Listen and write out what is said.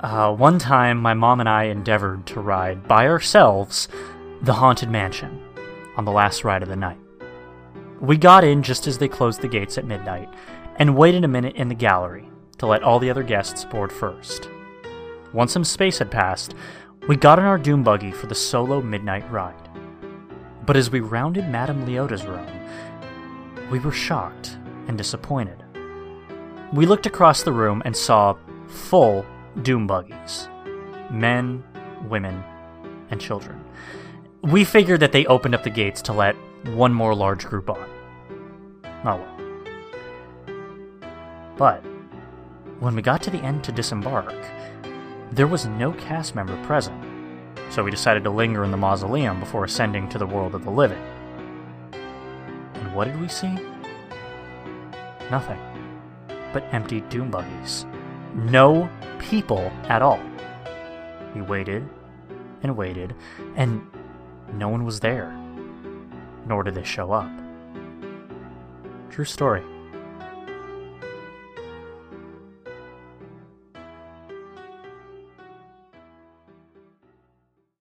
Uh, one time, my mom and I endeavored to ride by ourselves the Haunted Mansion on the last ride of the night. We got in just as they closed the gates at midnight and waited a minute in the gallery to let all the other guests board first. Once some space had passed, we got in our doom buggy for the solo midnight ride. But as we rounded Madame Leota's room, we were shocked and disappointed. We looked across the room and saw full doom buggies men, women, and children. We figured that they opened up the gates to let one more large group on. Oh well. But when we got to the end to disembark, there was no cast member present, so we decided to linger in the mausoleum before ascending to the world of the living. And what did we see? Nothing but empty doom buggies. No people at all. We waited and waited, and no one was there. Nor did they show up. True story.